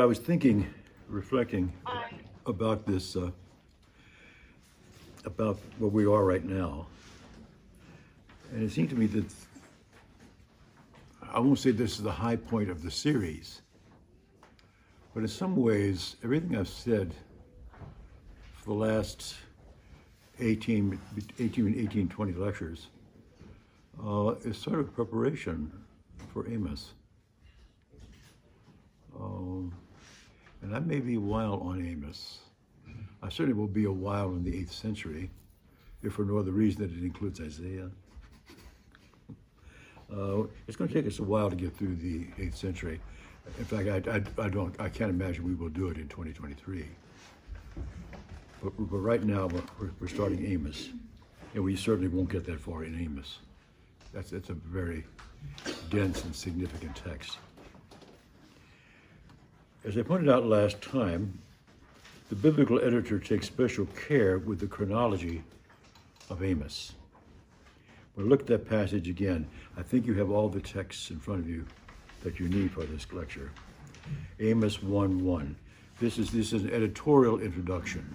I was thinking, reflecting about this, uh, about where we are right now. And it seemed to me that I won't say this is the high point of the series, but in some ways, everything I've said for the last 18, 18, 18 20 lectures uh, is sort of preparation for Amos. And I may be a while on Amos. I certainly will be a while in the 8th century, if for no other reason that it includes Isaiah. Uh, it's going to take us a while to get through the 8th century. In fact, I, I, I don't, I can't imagine we will do it in 2023. But, but right now, we're, we're starting Amos, and we certainly won't get that far in Amos. That's, that's a very dense and significant text. As I pointed out last time, the biblical editor takes special care with the chronology of Amos. We'll look at that passage again. I think you have all the texts in front of you that you need for this lecture. Amos 1 1. This is, this is an editorial introduction.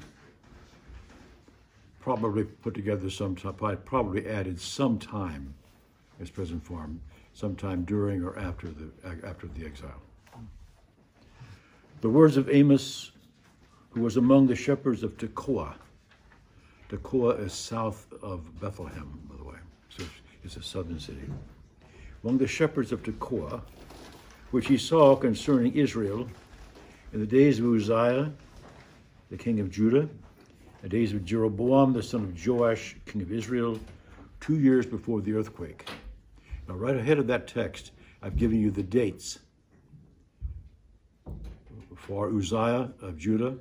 Probably put together some probably added some time, its present form, sometime during or after the, after the exile. The words of Amos, who was among the shepherds of Tekoa. Tekoa is south of Bethlehem, by the way, so it's a southern city. Among the shepherds of Tekoa, which he saw concerning Israel in the days of Uzziah, the king of Judah, the days of Jeroboam, the son of Joash, king of Israel, two years before the earthquake. Now, right ahead of that text, I've given you the dates for Uzziah of Judah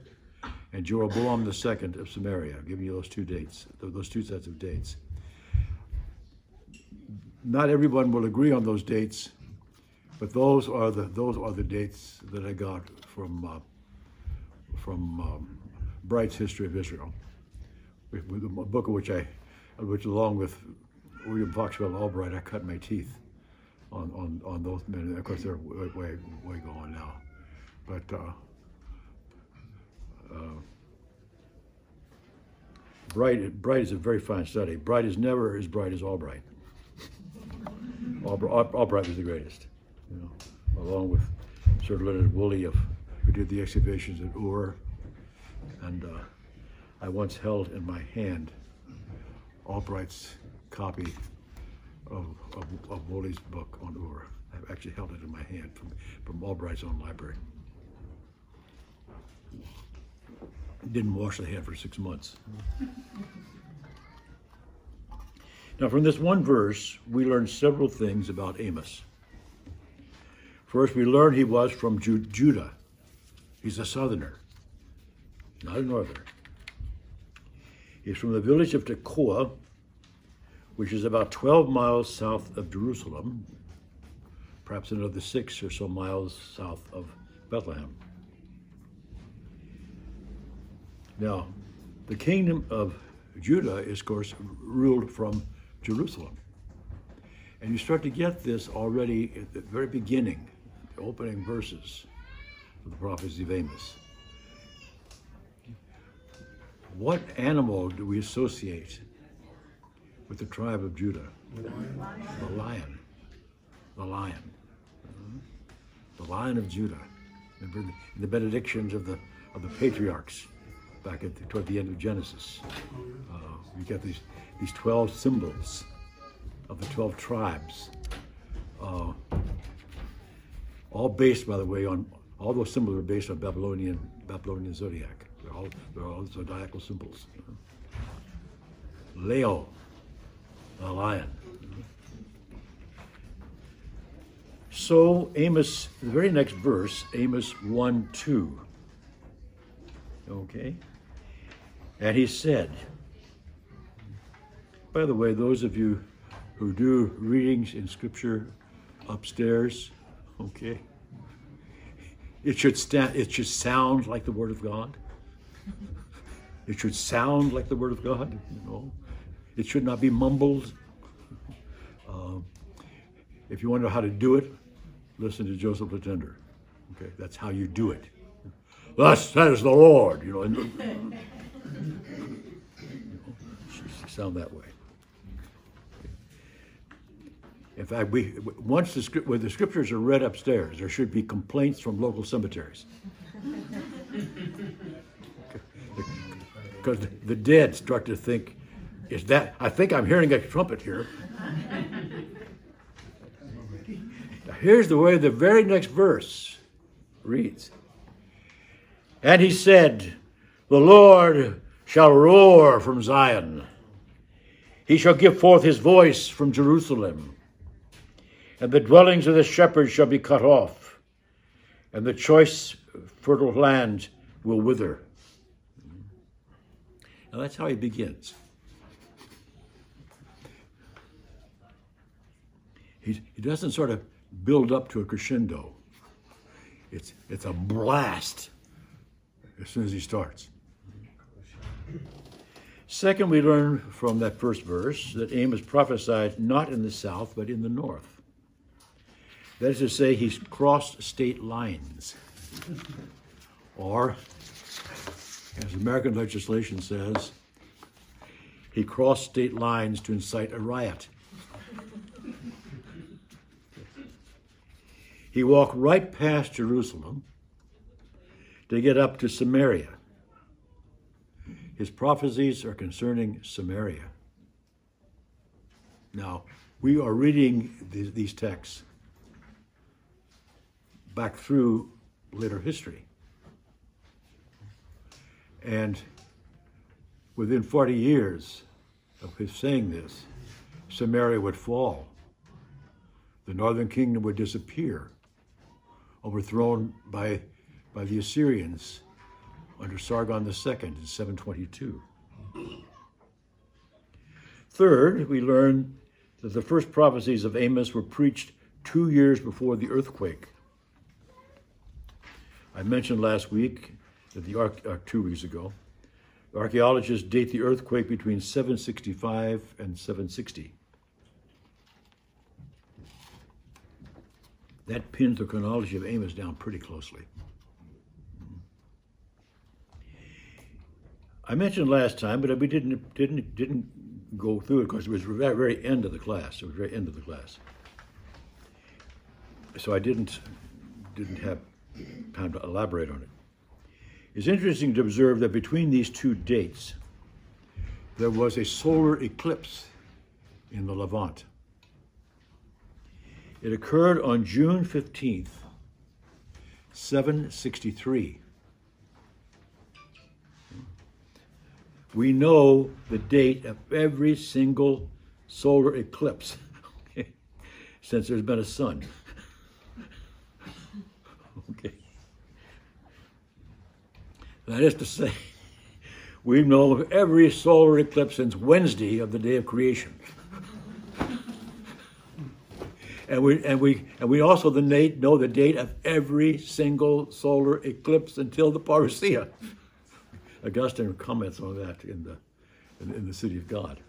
and Jeroboam II of Samaria. I'm giving you those two dates, those two sets of dates. Not everyone will agree on those dates, but those are the those are the dates that I got from uh, from um, Bright's History of Israel, a book of which I, which along with William Foxwell Albright, I cut my teeth on on on those men. Of course, they're way, way gone now. But uh, uh, Bright, Bright is a very fine study. Bright is never as bright as Albright. Albright, was the greatest, you know, along with Sir Leonard Woolley of, who did the excavations at Ur. And uh, I once held in my hand Albright's copy of, of, of Woolley's book on Ur. I've actually held it in my hand from, from Albright's own library. Didn't wash the hand for six months. Now, from this one verse, we learn several things about Amos. First, we learn he was from Ju- Judah. He's a southerner, not a northerner. He's from the village of Tekoa, which is about 12 miles south of Jerusalem, perhaps another six or so miles south of Bethlehem. Now, the kingdom of Judah is, of course, ruled from Jerusalem. And you start to get this already at the very beginning, the opening verses of the prophecy of Amos. What animal do we associate with the tribe of Judah? The lion. The lion. The lion of Judah. in the benedictions of the of the patriarchs back at the, toward the end of Genesis. Uh, you get these these twelve symbols of the twelve tribes, uh, all based, by the way, on all those symbols are based on Babylonian Babylonian zodiac. They're all they're all zodiacal symbols. Leo, the lion. So Amos, the very next verse, Amos 1 2. Okay? And he said, by the way, those of you who do readings in scripture upstairs, okay, it should stand, it should sound like the word of God. It should sound like the word of God, you know. It should not be mumbled. Uh, if you want to know how to do it, listen to Joseph Latender. Okay, that's how you do it. Thus says the Lord. You know, sound that way. In fact, we once the script when the scriptures are read upstairs, there should be complaints from local cemeteries. Because the dead start to think, is that I think I'm hearing a trumpet here. Now, here's the way the very next verse reads. And he said, The Lord shall roar from Zion. He shall give forth his voice from Jerusalem. And the dwellings of the shepherds shall be cut off, and the choice fertile land will wither. Now that's how he begins. He, he doesn't sort of build up to a crescendo. It's, it's a blast as soon as he starts. Second, we learn from that first verse that Amos prophesied not in the south, but in the north. That is to say, he's crossed state lines. Or, as American legislation says, he crossed state lines to incite a riot. He walked right past Jerusalem to get up to Samaria. His prophecies are concerning Samaria. Now, we are reading these, these texts back through later history. And within 40 years of his saying this, Samaria would fall. The northern kingdom would disappear, overthrown by, by the Assyrians under Sargon II in 722. Third, we learn that the first prophecies of Amos were preached two years before the earthquake. I mentioned last week that the uh, two weeks ago, archaeologists date the earthquake between 765 and 760. That pins the chronology of Amos down pretty closely. I mentioned last time, but we didn't didn't didn't go through it because it was very very end of the class. It was very end of the class, so I didn't didn't have time to elaborate on it. It's interesting to observe that between these two dates, there was a solar eclipse in the Levant. It occurred on June 15th, 763. We know the date of every single solar eclipse since there's been a sun. okay. That is to say, we know of every solar eclipse since Wednesday of the day of creation. and we and we and we also the date, know the date of every single solar eclipse until the parousia. Augustine comments on that in the in, in the city of God,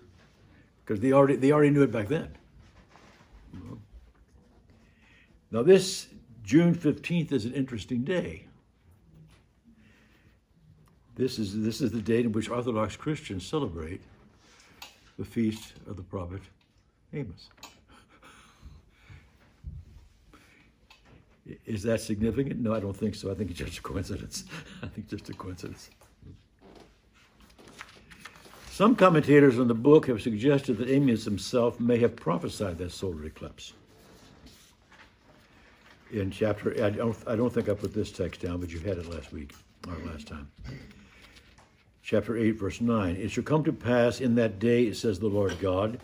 because they already they already knew it back then. Now this June fifteenth is an interesting day. This is this is the date in which Orthodox Christians celebrate the feast of the prophet Amos. Is that significant? No, I don't think so. I think it's just a coincidence. I think just a coincidence. Some commentators on the book have suggested that Amos himself may have prophesied that solar eclipse. In chapter, I don't, I don't think I put this text down, but you had it last week or last time. Chapter 8, verse 9. It shall come to pass in that day, says the Lord God,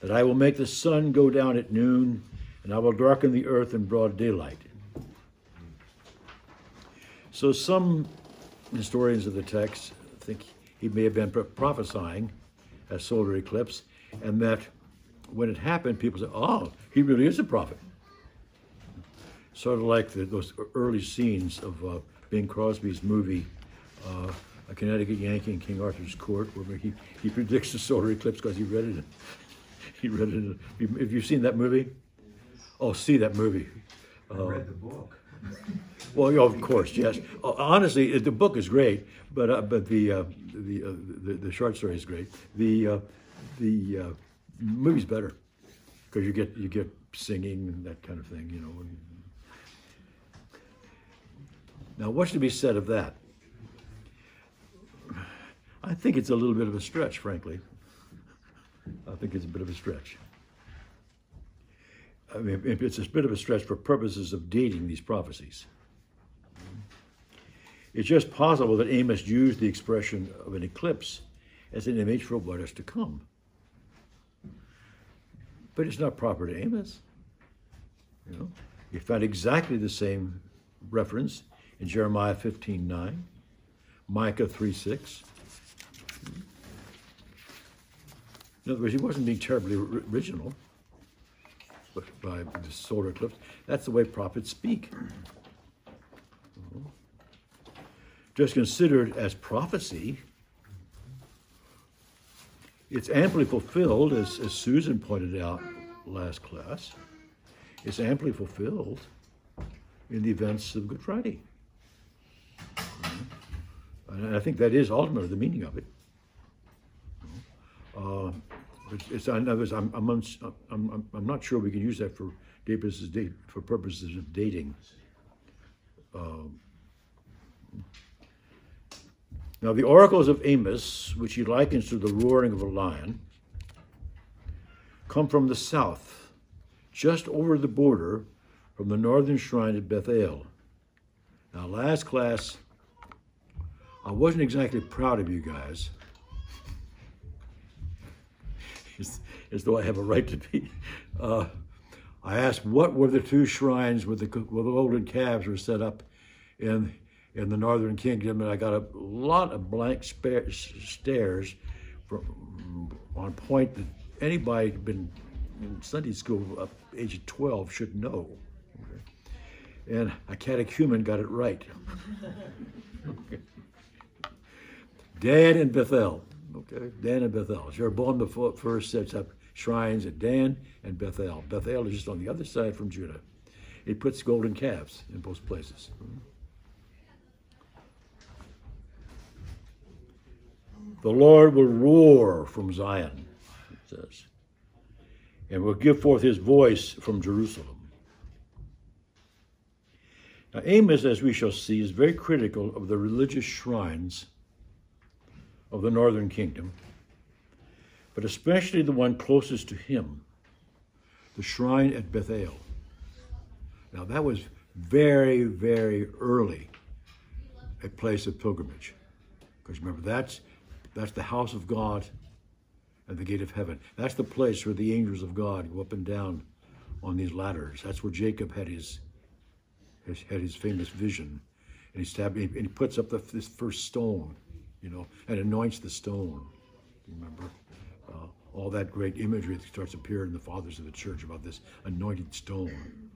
that I will make the sun go down at noon, and I will darken the earth in broad daylight. So some historians of the text think he may have been prophesying a solar eclipse, and that when it happened, people said, "Oh, he really is a prophet." Sort of like the, those early scenes of uh, Bing Crosby's movie, uh, "A Connecticut Yankee in King Arthur's Court," where he, he predicts the solar eclipse because he read it. He read it. Have you seen that movie? Oh, see that movie. I read the book. Well, of course, yes. Uh, Honestly, the book is great, but uh, but the uh, the, uh, the the short story is great. The uh, the uh, movie's better because you get you get singing and that kind of thing, you know. And... Now, what's to be said of that? I think it's a little bit of a stretch, frankly. I think it's a bit of a stretch. I mean, it's a bit of a stretch for purposes of dating these prophecies. It's just possible that Amos used the expression of an eclipse as an image for what is to come. But it's not proper to Amos. You know, you find exactly the same reference in Jeremiah 15 9, Micah 3 6. In other words, he wasn't being terribly original by the solar eclipse. That's the way prophets speak. Just considered as prophecy, it's amply fulfilled, as, as Susan pointed out last class, it's amply fulfilled in the events of Good Friday. And I think that is ultimately the meaning of it. Uh, it's, it's, in other words, I'm, I'm, uns- I'm, I'm, I'm not sure we can use that for purposes, for purposes of dating. Um, now, the oracles of Amos, which he likens to the roaring of a lion, come from the south, just over the border from the northern shrine at Bethel. Now, last class, I wasn't exactly proud of you guys as, as though I have a right to be. Uh, I asked what were the two shrines where the, the golden calves were set up in in the northern kingdom, and I got a lot of blank stares from, on point that anybody been in Sunday school up age of 12 should know. And a catechumen got it right. okay. Dan and Bethel. Okay, Dan and Bethel. Jeroboam fir- first sets up shrines at Dan and Bethel. Bethel is just on the other side from Judah. It puts golden calves in both places. The Lord will roar from Zion, it says, and will give forth his voice from Jerusalem. Now, Amos, as we shall see, is very critical of the religious shrines of the northern kingdom, but especially the one closest to him, the shrine at Bethel. Now, that was very, very early a place of pilgrimage. Because remember, that's, that's the house of God and the gate of heaven. That's the place where the angels of God go up and down on these ladders. That's where Jacob had his, his had his famous vision. And he, stabbed, he puts up the, this first stone, you know, and anoints the stone. Remember? Uh, all that great imagery that starts appearing in the fathers of the church about this anointed stone.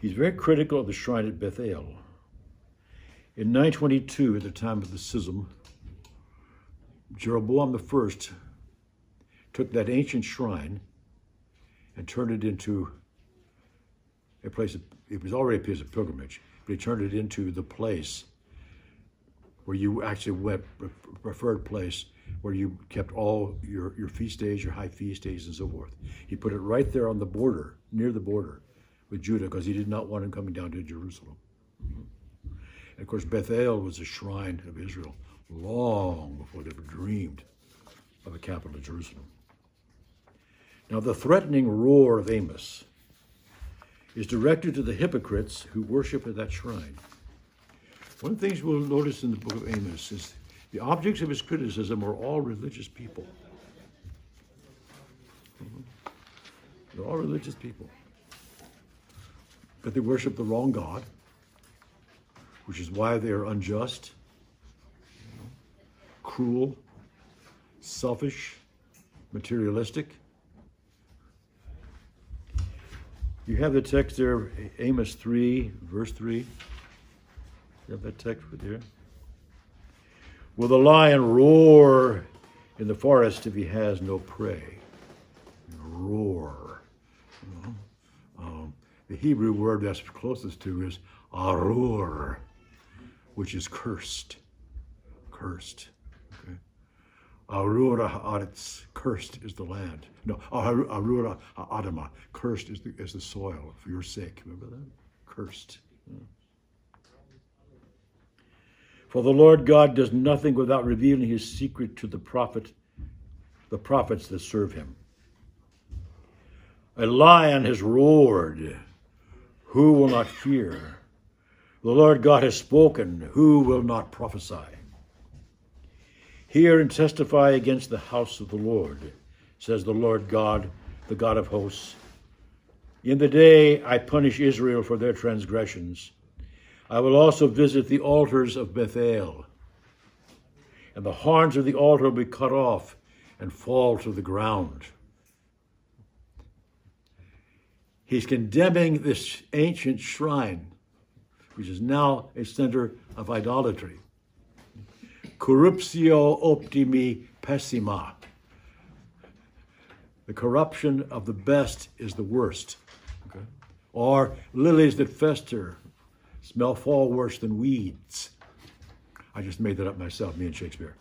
He's very critical of the shrine at Bethel. In 922, at the time of the schism, Jeroboam I took that ancient shrine and turned it into a place, of, it was already a place of pilgrimage, but he turned it into the place where you actually went, preferred place where you kept all your, your feast days, your high feast days, and so forth. He put it right there on the border, near the border with Judah, because he did not want him coming down to Jerusalem. And of course, Bethel was a shrine of Israel long before they ever dreamed of a capital of Jerusalem. Now, the threatening roar of Amos is directed to the hypocrites who worship at that shrine. One of the things we'll notice in the book of Amos is the objects of his criticism are all religious people. They're all religious people. But they worship the wrong God, which is why they are unjust, cruel, selfish, materialistic. You have the text there, Amos 3, verse 3. You have that text right there? Will the lion roar in the forest if he has no prey? Roar. You um, The Hebrew word that's closest to is arur, which is cursed. Cursed. Arura haaretz, cursed is the land. No, Ar- Arura adama, cursed is the, is the soil for your sake. Remember that? Cursed. Yeah. For the Lord God does nothing without revealing his secret to the prophet, the prophets that serve him. A lion has roared. Who will not fear? The Lord God has spoken. Who will not prophesy? Hear and testify against the house of the Lord, says the Lord God, the God of hosts. In the day I punish Israel for their transgressions. I will also visit the altars of Bethel, and the horns of the altar will be cut off and fall to the ground. He's condemning this ancient shrine, which is now a center of idolatry. Corruptio optimi pessima. The corruption of the best is the worst. Okay? Or lilies that fester smell far worse than weeds. I just made that up myself, me and Shakespeare.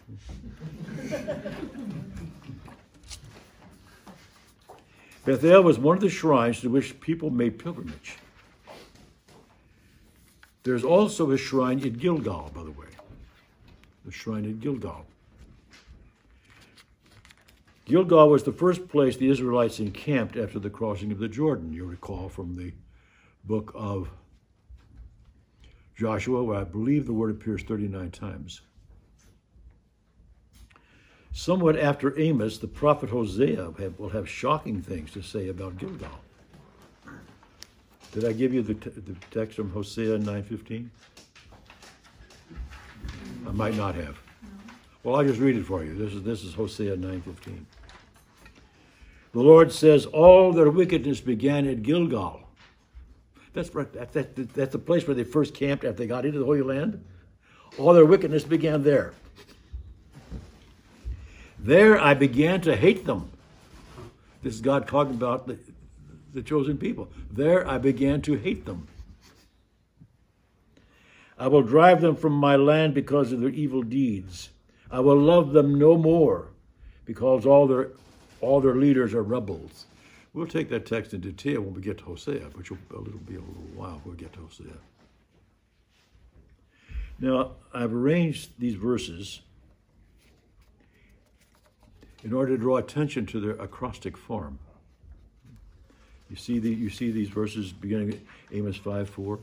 Bethel was one of the shrines to which people made pilgrimage. There's also a shrine in Gilgal, by the way. The shrine at Gilgal. Gilgal was the first place the Israelites encamped after the crossing of the Jordan. You recall from the book of Joshua, where I believe the word appears 39 times. Somewhat after Amos, the prophet Hosea will have shocking things to say about Gilgal. Did I give you the, t- the text from Hosea 9:15? I might not have. Well, I'll just read it for you. This is this is Hosea 9:15. The Lord says, "All their wickedness began at Gilgal." That's right. That, that, that's the place where they first camped after they got into the Holy Land. All their wickedness began there. There I began to hate them. This is God talking about the, the chosen people. There I began to hate them. I will drive them from my land because of their evil deeds. I will love them no more because all their all their leaders are rebels. We'll take that text in detail when we get to Hosea, which will a little be a little while when we get to Hosea. Now, I've arranged these verses in order to draw attention to their acrostic form. You see the you see these verses beginning at Amos 5 4.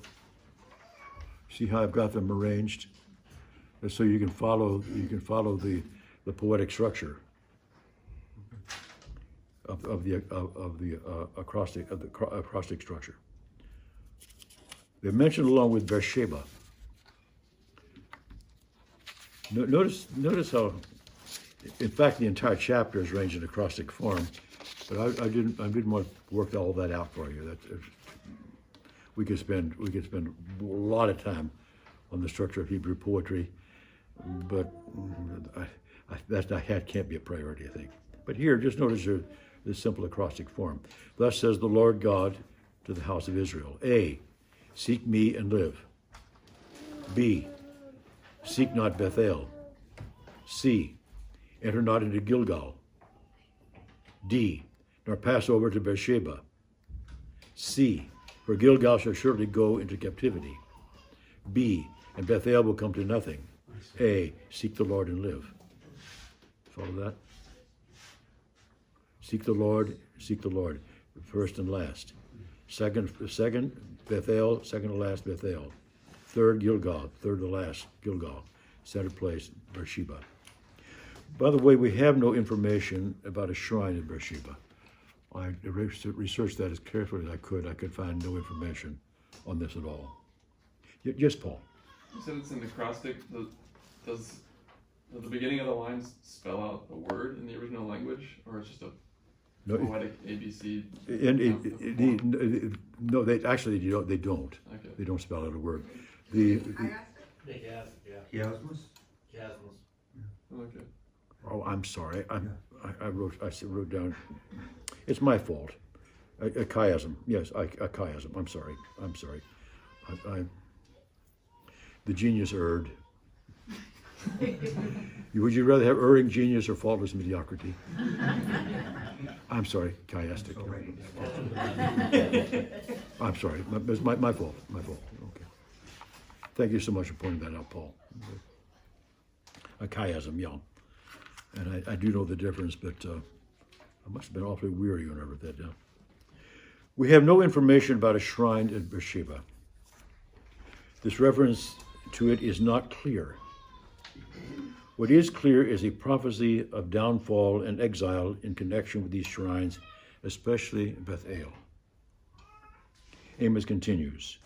See how I've got them arranged? So you can follow you can follow the, the poetic structure of, of the of, of the uh, acrostic of the acrostic structure. They're mentioned along with Beersheba. No, notice notice how, in fact, the entire chapter is arranged in acrostic form, but I, I didn't I didn't want to work all that out for you. That we could spend we could spend a lot of time on the structure of Hebrew poetry, but I, I, that, that can't be a priority, I think. But here, just notice the simple acrostic form. Thus says the Lord God to the house of Israel A. Seek me and live. B. Seek not Bethel. C. Enter not into Gilgal. D. Nor pass over to Beersheba. C. For Gilgal shall surely go into captivity. B. And Bethel will come to nothing. A. Seek the Lord and live. Follow that? Seek the Lord, seek the Lord, first and last. Second, second Bethel, second to last Bethel. Third Gilgal, third to last Gilgal. Center place Beersheba. By the way, we have no information about a shrine in Beersheba. I researched that as carefully as I could. I could find no information on this at all. Yes, Paul. You said it's an acrostic. Does, does the beginning of the lines spell out a word in the original language, or it's just a no, poetic ABC? And it, it, it, no, they actually they don't. They don't. Okay. They don't spell out a word. The, the Big F, yeah. Chiasmus? Chiasmus. Okay. oh, I'm sorry. I'm, I, I wrote I wrote down. It's my fault. A, a chiasm, yes, a, chiasm. I'm sorry. I'm sorry. I, I, the genius erred. Would you rather have erring genius or faultless mediocrity? I'm sorry, chiastic. I'm sorry. It's my, my fault. My fault. Okay. Thank you so much for pointing that out, Paul. A chiasm, yeah. And I, I do know the difference, but uh, I must have been awfully weary when I wrote that down. We have no information about a shrine at Beersheba. This reference to it is not clear. What is clear is a prophecy of downfall and exile in connection with these shrines, especially Bethel. Amos continues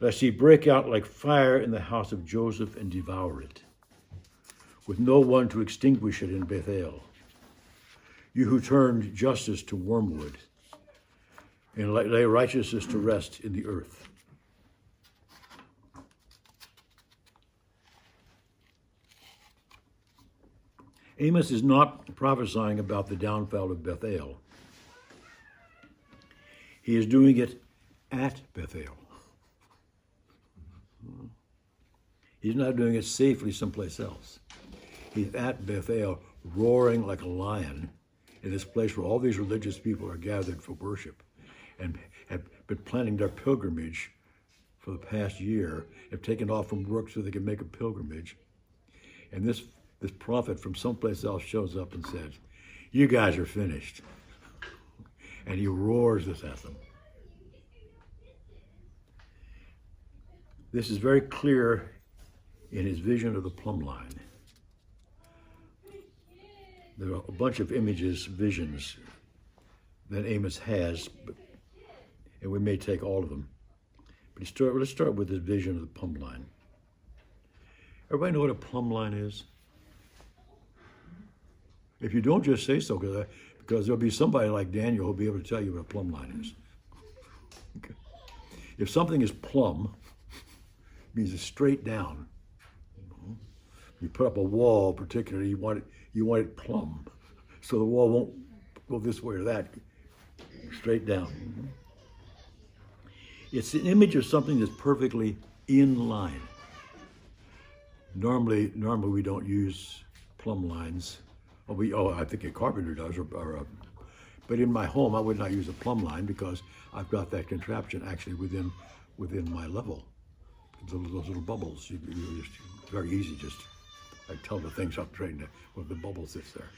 Lest he break out like fire in the house of Joseph and devour it, with no one to extinguish it in Bethel. You who turned justice to wormwood and lay righteousness to rest in the earth. Amos is not prophesying about the downfall of Bethel. He is doing it at Bethel. He's not doing it safely someplace else. He's at Bethel, roaring like a lion in this place where all these religious people are gathered for worship and have been planning their pilgrimage for the past year, have taken off from work so they can make a pilgrimage. And this, this prophet from someplace else shows up and says, You guys are finished. And he roars this at them. This is very clear in his vision of the plumb line. There are a bunch of images, visions that Amos has, and we may take all of them. But start, let's start with his vision of the plumb line. Everybody know what a plumb line is? If you don't, just say so, because because there'll be somebody like Daniel who'll be able to tell you what a plumb line is. Okay. If something is plumb, it means it's straight down. You put up a wall, particularly, you want it, you want it plumb, so the wall won't go this way or that, straight down. It's an image of something that's perfectly in line. Normally, normally we don't use plumb lines. Oh, we, oh, I think a carpenter does, or, or a, but in my home, I would not use a plumb line because I've got that contraption actually within within my level. Those, little bubbles, you, you just, very easy. Just I tell the things up trying to with the bubble sits there.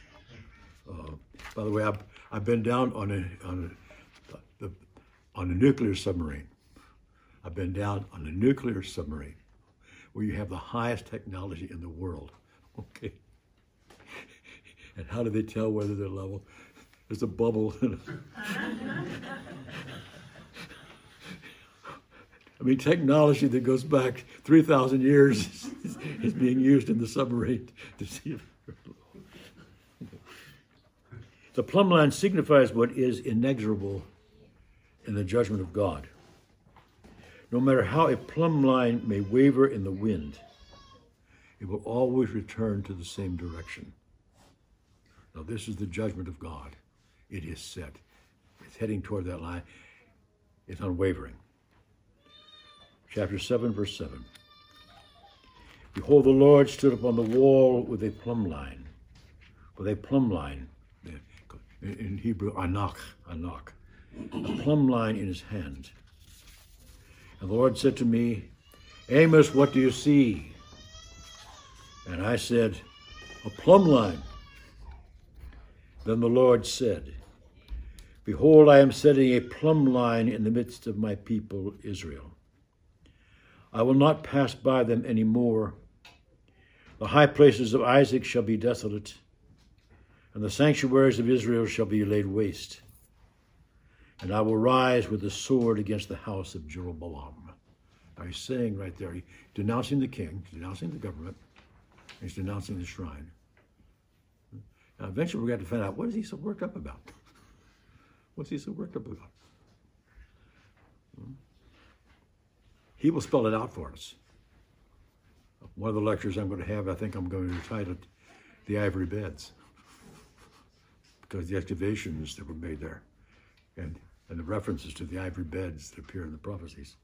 Uh, by the way, I've, I've been down on a on a, the, on a nuclear submarine. I've been down on a nuclear submarine where you have the highest technology in the world. Okay. And how do they tell whether they're level? There's a bubble. I mean, technology that goes back 3,000 years is, is being used in the submarine to see if. The plumb line signifies what is inexorable in the judgment of God. No matter how a plumb line may waver in the wind, it will always return to the same direction. Now, this is the judgment of God. It is set. It's heading toward that line. It's unwavering. Chapter 7, verse 7. Behold, the Lord stood upon the wall with a plumb line. With a plumb line, in Hebrew, anak, anak, a plumb line in his hand. And the Lord said to me, Amos, what do you see? And I said, A plumb line. Then the Lord said, Behold, I am setting a plumb line in the midst of my people Israel. I will not pass by them any more. The high places of Isaac shall be desolate, and the sanctuaries of Israel shall be laid waste. And I will rise with the sword against the house of Jeroboam. Now he's saying right there, he's denouncing the king, denouncing the government, he's denouncing the shrine. Now eventually we're going to find out what is he so worked up about? What's he so worked up about? Hmm? He will spell it out for us. One of the lectures I'm going to have, I think I'm going to title it The Ivory Beds, because the excavations that were made there and, and the references to the ivory beds that appear in the prophecies.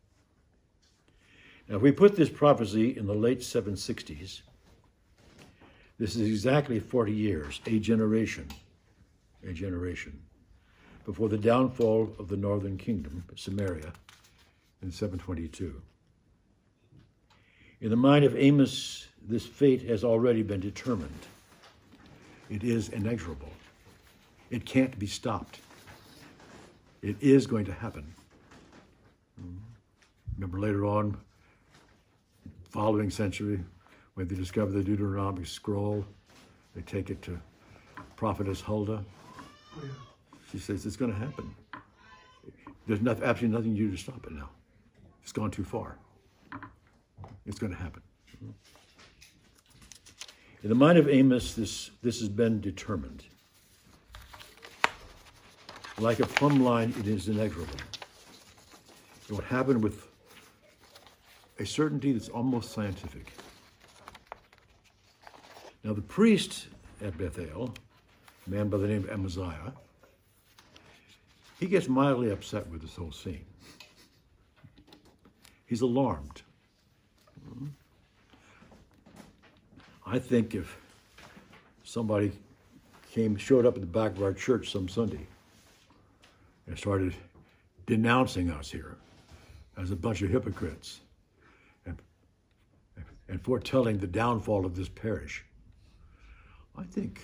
Now, if we put this prophecy in the late 760s, this is exactly 40 years, a generation, a generation, before the downfall of the northern kingdom, Samaria, in 722. In the mind of Amos, this fate has already been determined. It is inexorable. It can't be stopped. It is going to happen. Remember later on, following century, when they discover the Deuteronomic scroll, they take it to prophetess Huldah. Oh, she says it's going to happen. There's not, absolutely nothing you can do to stop it now. It's gone too far. It's going to happen. In the mind of Amos, this, this has been determined. Like a plumb line, it is inexorable. It will happen with a certainty that's almost scientific. Now, the priest at Bethel, a man by the name of Amaziah, he gets mildly upset with this whole scene. He's alarmed. Hmm? I think if somebody came, showed up at the back of our church some Sunday and started denouncing us here as a bunch of hypocrites and, and foretelling the downfall of this parish, I think,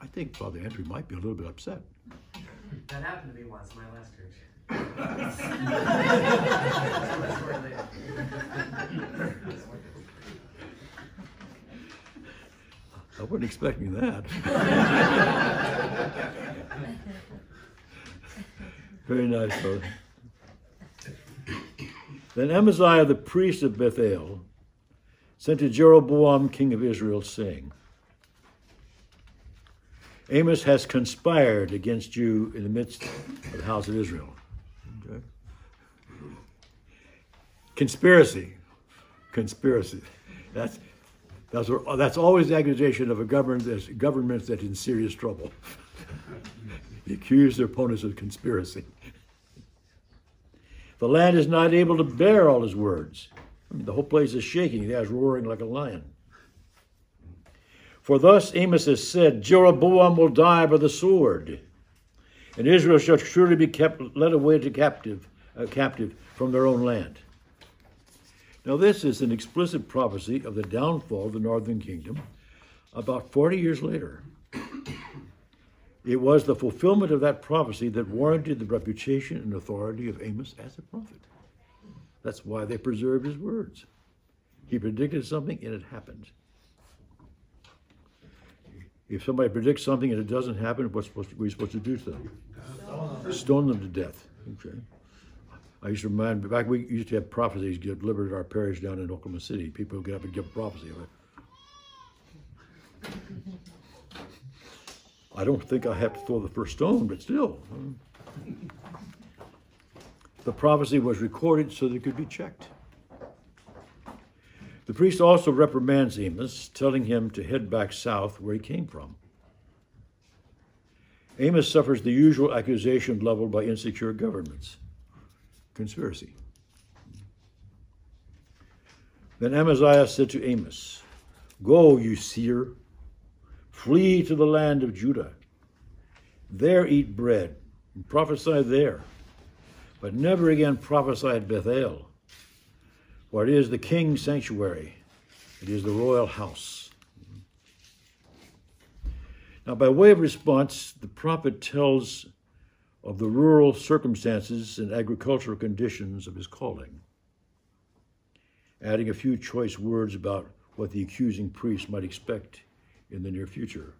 I think Father Andrew might be a little bit upset. That happened to me once in my last church. I wasn't expecting that. Very nice, brother. Then Amaziah the priest of Bethel sent to Jeroboam king of Israel, saying, Amos has conspired against you in the midst of the house of Israel. Okay? Conspiracy. Conspiracy. That's, that's, that's always the accusation of a government that's, government that's in serious trouble. they accuse their opponents of conspiracy. The land is not able to bear all his words. I mean, the whole place is shaking. The is roaring like a lion. For thus Amos has said, Jeroboam will die by the sword, and Israel shall surely be kept led away to captive, uh, captive from their own land. Now, this is an explicit prophecy of the downfall of the northern kingdom about 40 years later. It was the fulfillment of that prophecy that warranted the reputation and authority of Amos as a prophet. That's why they preserved his words. He predicted something and it happened. If somebody predicts something and it doesn't happen, what's supposed to, what are you supposed to do to them? Stone them to death. Okay. I used to remind back we used to have prophecies get delivered at our parish down in Oklahoma City. People would get up and give a prophecy of it. I don't think I have to throw the first stone, but still. The prophecy was recorded so that it could be checked. The priest also reprimands Amos, telling him to head back south where he came from. Amos suffers the usual accusation leveled by insecure governments conspiracy. Then Amaziah said to Amos, Go, you seer, flee to the land of Judah. There eat bread and prophesy there, but never again prophesy at Bethel, for it is the king's sanctuary, it is the royal house. Now, by way of response, the prophet tells of the rural circumstances and agricultural conditions of his calling, adding a few choice words about what the accusing priest might expect in the near future.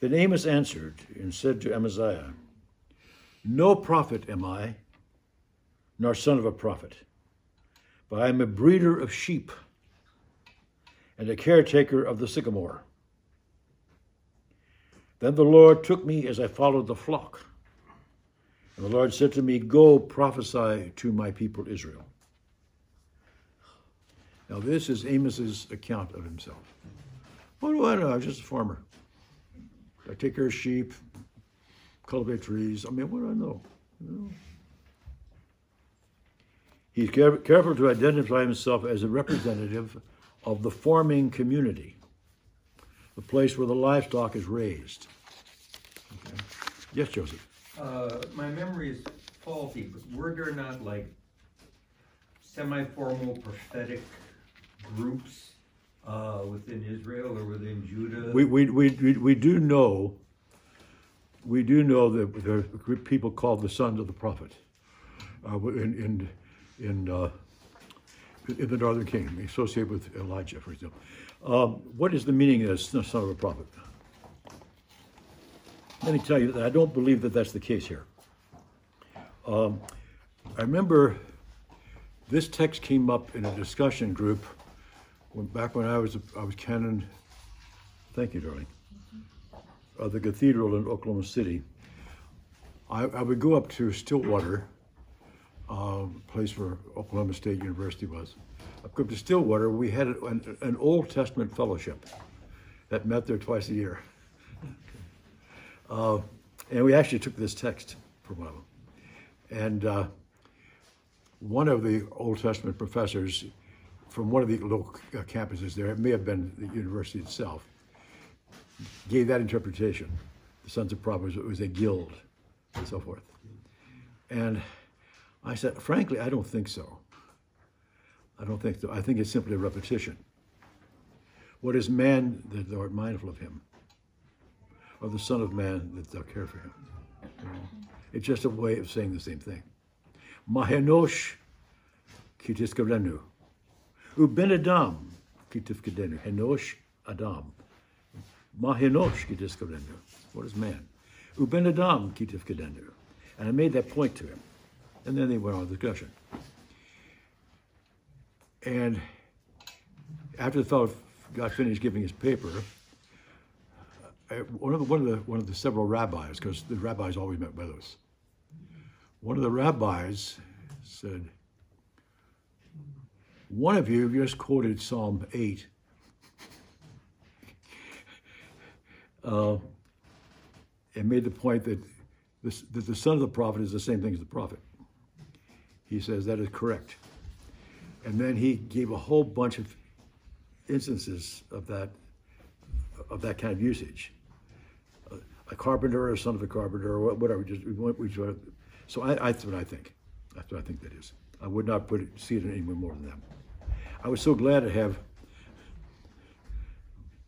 Then Amos answered and said to Amaziah, No prophet am I, nor son of a prophet, but I am a breeder of sheep and a caretaker of the sycamore. Then the Lord took me as I followed the flock. And the Lord said to me, Go prophesy to my people Israel. Now, this is Amos's account of himself. What do I know? I'm just a farmer. I take care of sheep, cultivate trees. I mean, what do I know? You know? He's care- careful to identify himself as a representative of the farming community, the place where the livestock is raised. Okay. Yes, Joseph. Uh, my memory is faulty, but were there not like semi-formal prophetic groups uh, within Israel or within Judah? We, we, we, we, we do know, we do know that there are a group of people called the sons of the prophet uh, in, in, in, uh, in the northern kingdom, associated with Elijah, for example. Um, what is the meaning of this son of a prophet? Let me tell you that I don't believe that that's the case here. Um, I remember this text came up in a discussion group when, back when I was I was canon. Thank you, darling. Of the cathedral in Oklahoma City. I, I would go up to Stillwater, uh, place where Oklahoma State University was. Up to Stillwater. We had an, an Old Testament fellowship that met there twice a year. Uh, and we actually took this text for a while. And uh, one of the Old Testament professors from one of the local uh, campuses there, it may have been the university itself, gave that interpretation. The Sons of Proverbs, it was a guild, and so forth. And I said, frankly, I don't think so. I don't think so. I think it's simply a repetition. What is man that thou art mindful of him? Or the Son of Man that thou care for him? It's just a way of saying the same thing. Mahenosh kitiskarenu. Uben Adam kitifkadenu. Henosh Adam. Mahenosh kitiskarenu. What is man? Uben Adam kitifkadenu. And I made that point to him. And then they went on the discussion. And after the fellow got finished giving his paper, uh, one of the one of the one of the several rabbis, because the rabbis always met with us. One of the rabbis said, "One of you just quoted Psalm eight, uh, and made the point that, this, that the son of the prophet is the same thing as the prophet." He says that is correct, and then he gave a whole bunch of instances of that of that kind of usage. A, carpenter, a son of a carpenter, or whatever. Just we, we of, so I, I, that's what I think. That's what I think that is. I would not put it, see it anywhere more than that. I was so glad to have.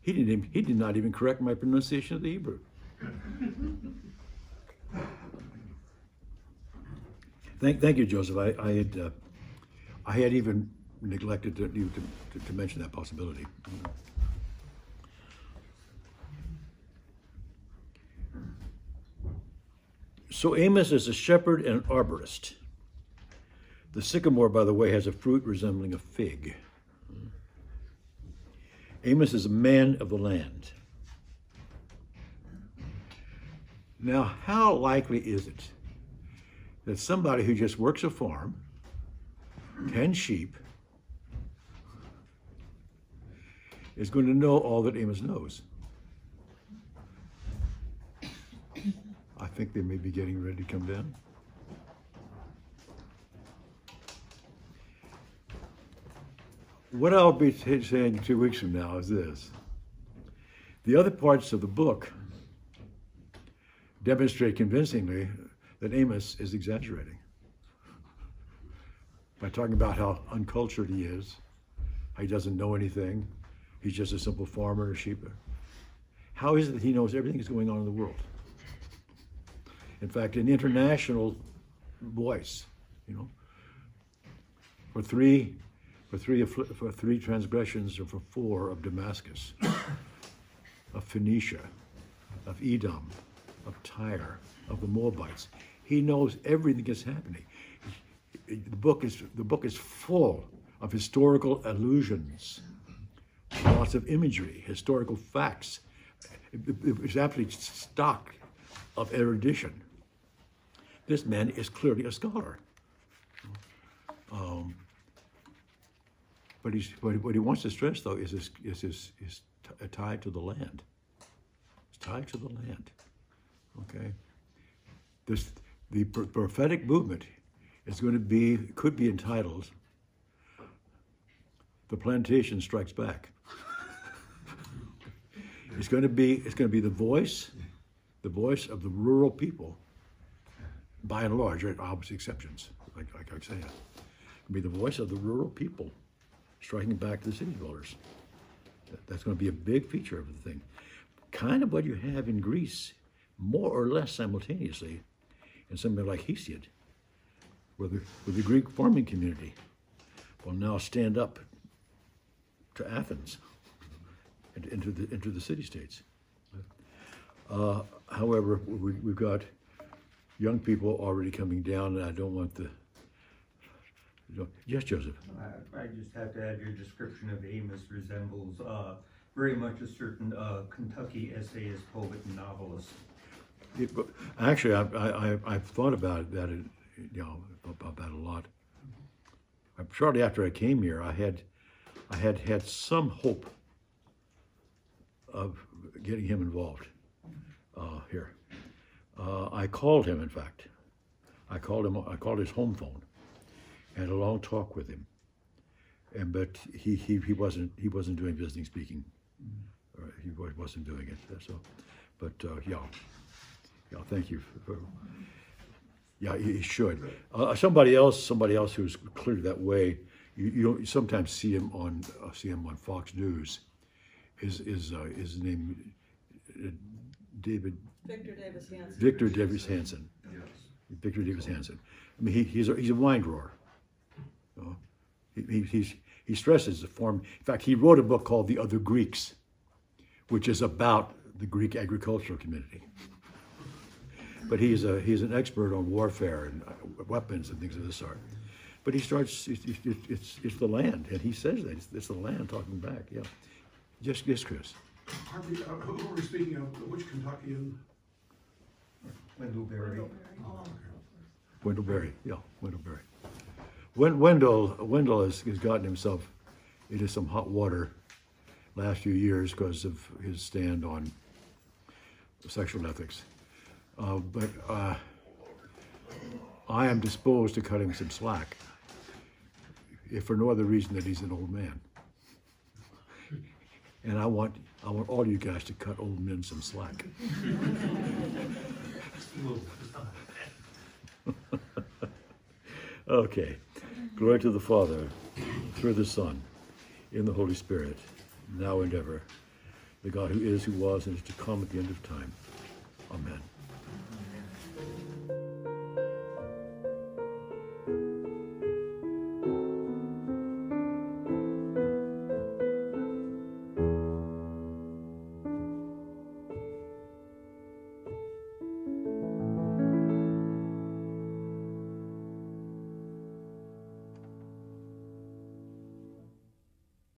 He didn't. Even, he did not even correct my pronunciation of the Hebrew. Thank, thank you, Joseph. I, I had, uh, I had even neglected to, to, to, to mention that possibility. So Amos is a shepherd and an arborist. The sycamore, by the way, has a fruit resembling a fig. Amos is a man of the land. Now, how likely is it that somebody who just works a farm, tends sheep, is going to know all that Amos knows? I think they may be getting ready to come down. What I'll be t- saying two weeks from now is this. The other parts of the book demonstrate convincingly that Amos is exaggerating by talking about how uncultured he is, how he doesn't know anything, he's just a simple farmer, a sheep. How is it that he knows everything that's going on in the world? In fact, an international voice, you know, for three, for three, for three transgressions, or for four of Damascus, of Phoenicia, of Edom, of Tyre, of the Moabites. He knows everything that's happening. The book is the book is full of historical allusions, lots of imagery, historical facts. It- it- It's absolutely stocked of erudition. This man is clearly a scholar. Um, but he's, what, what he wants to stress, though, is his, is his, is t- tied to the land. It's tied to the land. Okay? this the pro- prophetic movement is going to be could be entitled "The Plantation Strikes Back." it's going to be it's going to be the voice, the voice of the rural people. By and large, there are obvious exceptions, like like I say, it'll be the voice of the rural people, striking back to the city dwellers. That's going to be a big feature of the thing. Kind of what you have in Greece, more or less simultaneously, in something like Hesiod, where the, where the Greek farming community will now stand up to Athens and into the, into the city states. Uh, however, we, we've got young people already coming down, and I don't want the. Yes, Joseph. I, I just have to add your description of Amos resembles, uh, very much a certain, uh, Kentucky essayist, poet, and novelist. It, actually, I, I, I- I've thought about that, you know, about that a lot. Uh, Shortly after I came here, I had, I had had some hope of getting him involved uh, here. Uh, I called him, in fact. I called him. I called his home phone, and had a long talk with him. And but he, he, he wasn't he wasn't doing visiting speaking. Or he wasn't doing it. So, but uh, yeah. Yeah, thank you for, for- yeah, he should. Uh, somebody else, somebody else who's clearly that way, you, you don't, you sometimes see him on, uh, see him on Fox News, is, is, uh, his name, uh, David, Victor Davis Hanson. Victor Davis Hanson. Yes. Victor Davis Hanson. I mean, he, he's a, he's a wine grower. Know? He, he, he's, he stresses the form, in fact, he wrote a book called The Other Greeks, which is about the Greek agricultural community. But he's a he's an expert on warfare and uh, weapons and things of this sort. But he starts it's it's, it's, it's the land, and he says that it's, it's the land talking back. Yeah, just yes, Chris. Harvey, uh, who who are we speaking of? Which Kentuckian? Wendell Berry. Wendell Berry. Yeah, Wendell Berry. Wen, Wendell Wendell has, has gotten himself into some hot water last few years because of his stand on sexual ethics. Uh, but uh, I am disposed to cut him some slack, if for no other reason that he's an old man. And I want I want all you guys to cut old men some slack. Okay. Glory to the Father, through the Son, in the Holy Spirit, now and ever. The God who is, who was, and is to come at the end of time. Amen.